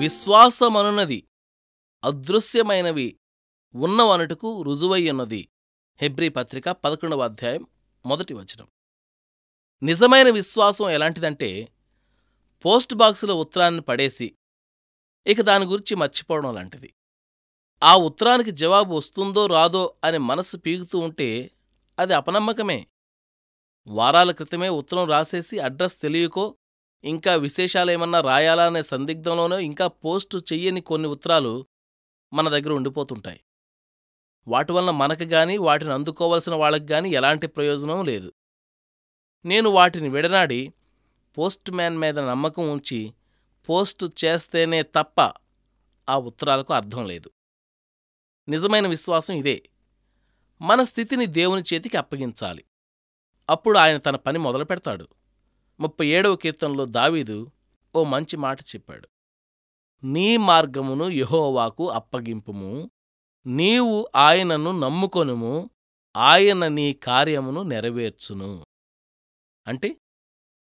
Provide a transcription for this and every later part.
విశ్వాసమనున్నది అదృశ్యమైనవి ఉన్నవనుటకు రుజువయ్యున్నది. Hebrew పత్రిక పదకొండవ అధ్యాయం మొదటి వచనం. నిజమైన విశ్వాసం ఎలాంటిదంటే పోస్ట్ బాక్సులో ఉత్తరాన్ని పడేసి ఇక దాని గురించి మర్చిపోవడం లాంటిది. ఆ ఉత్తరానికి జవాబు వస్తుందో రాదో అని మనసు పీగుతూ ఉంటే అది అపనమ్మకమే. వారాల క్రితమే ఉత్తరం రాసేసి అడ్రస్ తెలియకో ఇంకా విశేషాలేమన్నా రాయాలా అనే సందిగ్ధంలోనో ఇంకా పోస్టు చెయ్యని కొన్ని ఉత్తరాలు మన దగ్గర ఉండిపోతుంటాయి. వాటి వలన మనకు గాని వాటిని అందుకోవలసిన వాళ్ళకి గాని ఎలాంటి ప్రయోజనం లేదు. నేను వాటిని విడనాడి పోస్ట్ మ్యాన్ మీద నమ్మకం ఉంచి పోస్టు చేస్తేనే తప్ప ఆ ఉత్తరాలకు అర్థం లేదు. నిజమైన విశ్వాసం ఇదే. మన స్థితిని దేవుని చేతికి అప్పగించాలి. అప్పుడు ఆయన తన పని మొదలు పెడతాడు ముప్పై ఏడవ కీర్తనలో దావీదు ఓ మంచి మాట చెప్పాడు. నీ మార్గమును యెహోవాకు అప్పగింపుము. నీవు ఆయనను నమ్ముకొనుము. ఆయన నీ కార్యమును నెరవేర్చును. అంటే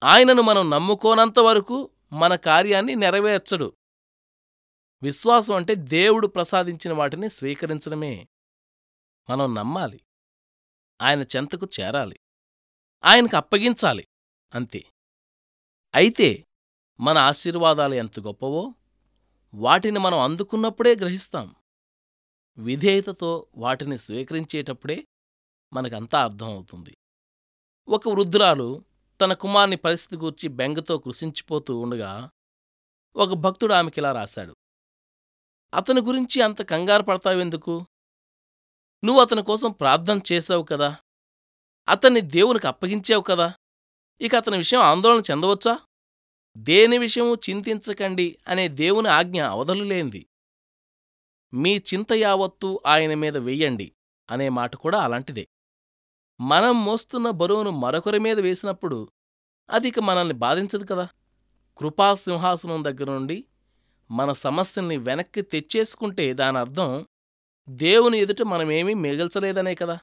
ఆయనను మనం నమ్ముకోనంతవరకు మన కార్యాన్ని నెరవేర్చడు. విశ్వాసం అంటే దేవుడు ప్రసాదించిన వాటిని స్వీకరించడమే. మనం నమ్మాలి. ఆయన చెంతకు చేరాలి. ఆయనకు అప్పగించాలి. అంతే. అయితే మన ఆశీర్వాదాలు ఎంత గొప్పవో వాటిని మనం అందుకున్నప్పుడే గ్రహిస్తాం. విధేయతతో వాటిని స్వీకరించేటప్పుడే మనకంతా అర్థమవుతుంది ఒక వృద్ధురాలు తన కుమార్ని పరిస్థితి గూర్చి బెంగతో కృషించిపోతూ ఉండగా ఒక భక్తుడు ఆమెకిలా రాశాడు. అతని గురించి అంత కంగారు పడతావెందుకు నువ్వు అతని కోసం ప్రార్థన చేశావు కదా. అతన్ని దేవునికి అప్పగించావు కదా. ఇక అతని విషయం ఆందోళన చెందవచ్చా? దేని విషయము చింతించకండి అనే దేవుని ఆజ్ఞ అవధలులేంది మీ చింత యావత్తు ఆయన మీద వెయ్యండి అనే మాట కూడా అలాంటిదే. మనం మోస్తున్న బరువును మరొకరి మీద వేసినప్పుడు అది ఇక మనల్ని బాధించదు కదా. కృపా సింహాసనం దగ్గర నుండి మన సమస్యల్ని వెనక్కి తెచ్చేసుకుంటే దానర్థం దేవుని ఎదుట మనమేమీ మిగల్చలేదనే కదా.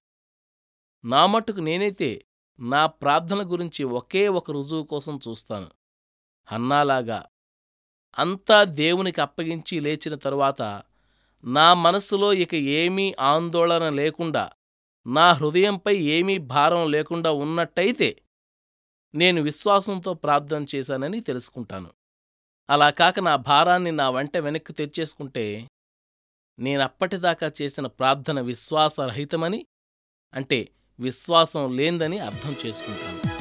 నా మట్టుకు నేనైతే నా ప్రార్థన గురించి ఒకే ఒక రుజువు కోసం చూస్తాను. హన్నాలాగా అంతా దేవునికి అప్పగించి లేచిన తరువాత నా మనస్సులో ఇక ఏమీ ఆందోళన లేకుండా నా హృదయంపై ఏమీ భారం లేకుండా ఉన్నట్టయితే నేను విశ్వాసంతో ప్రార్థన చేశానని తెలుసుకుంటాను. అలా కాక నా భారాన్ని నా వెంట వెనక్కి తెచ్చేసుకుంటే నేనప్పటిదాకా చేసిన ప్రార్థన విశ్వాసరహితమని అంటే విశ్వాసం లేందని అర్థం చేసుకుంటాను.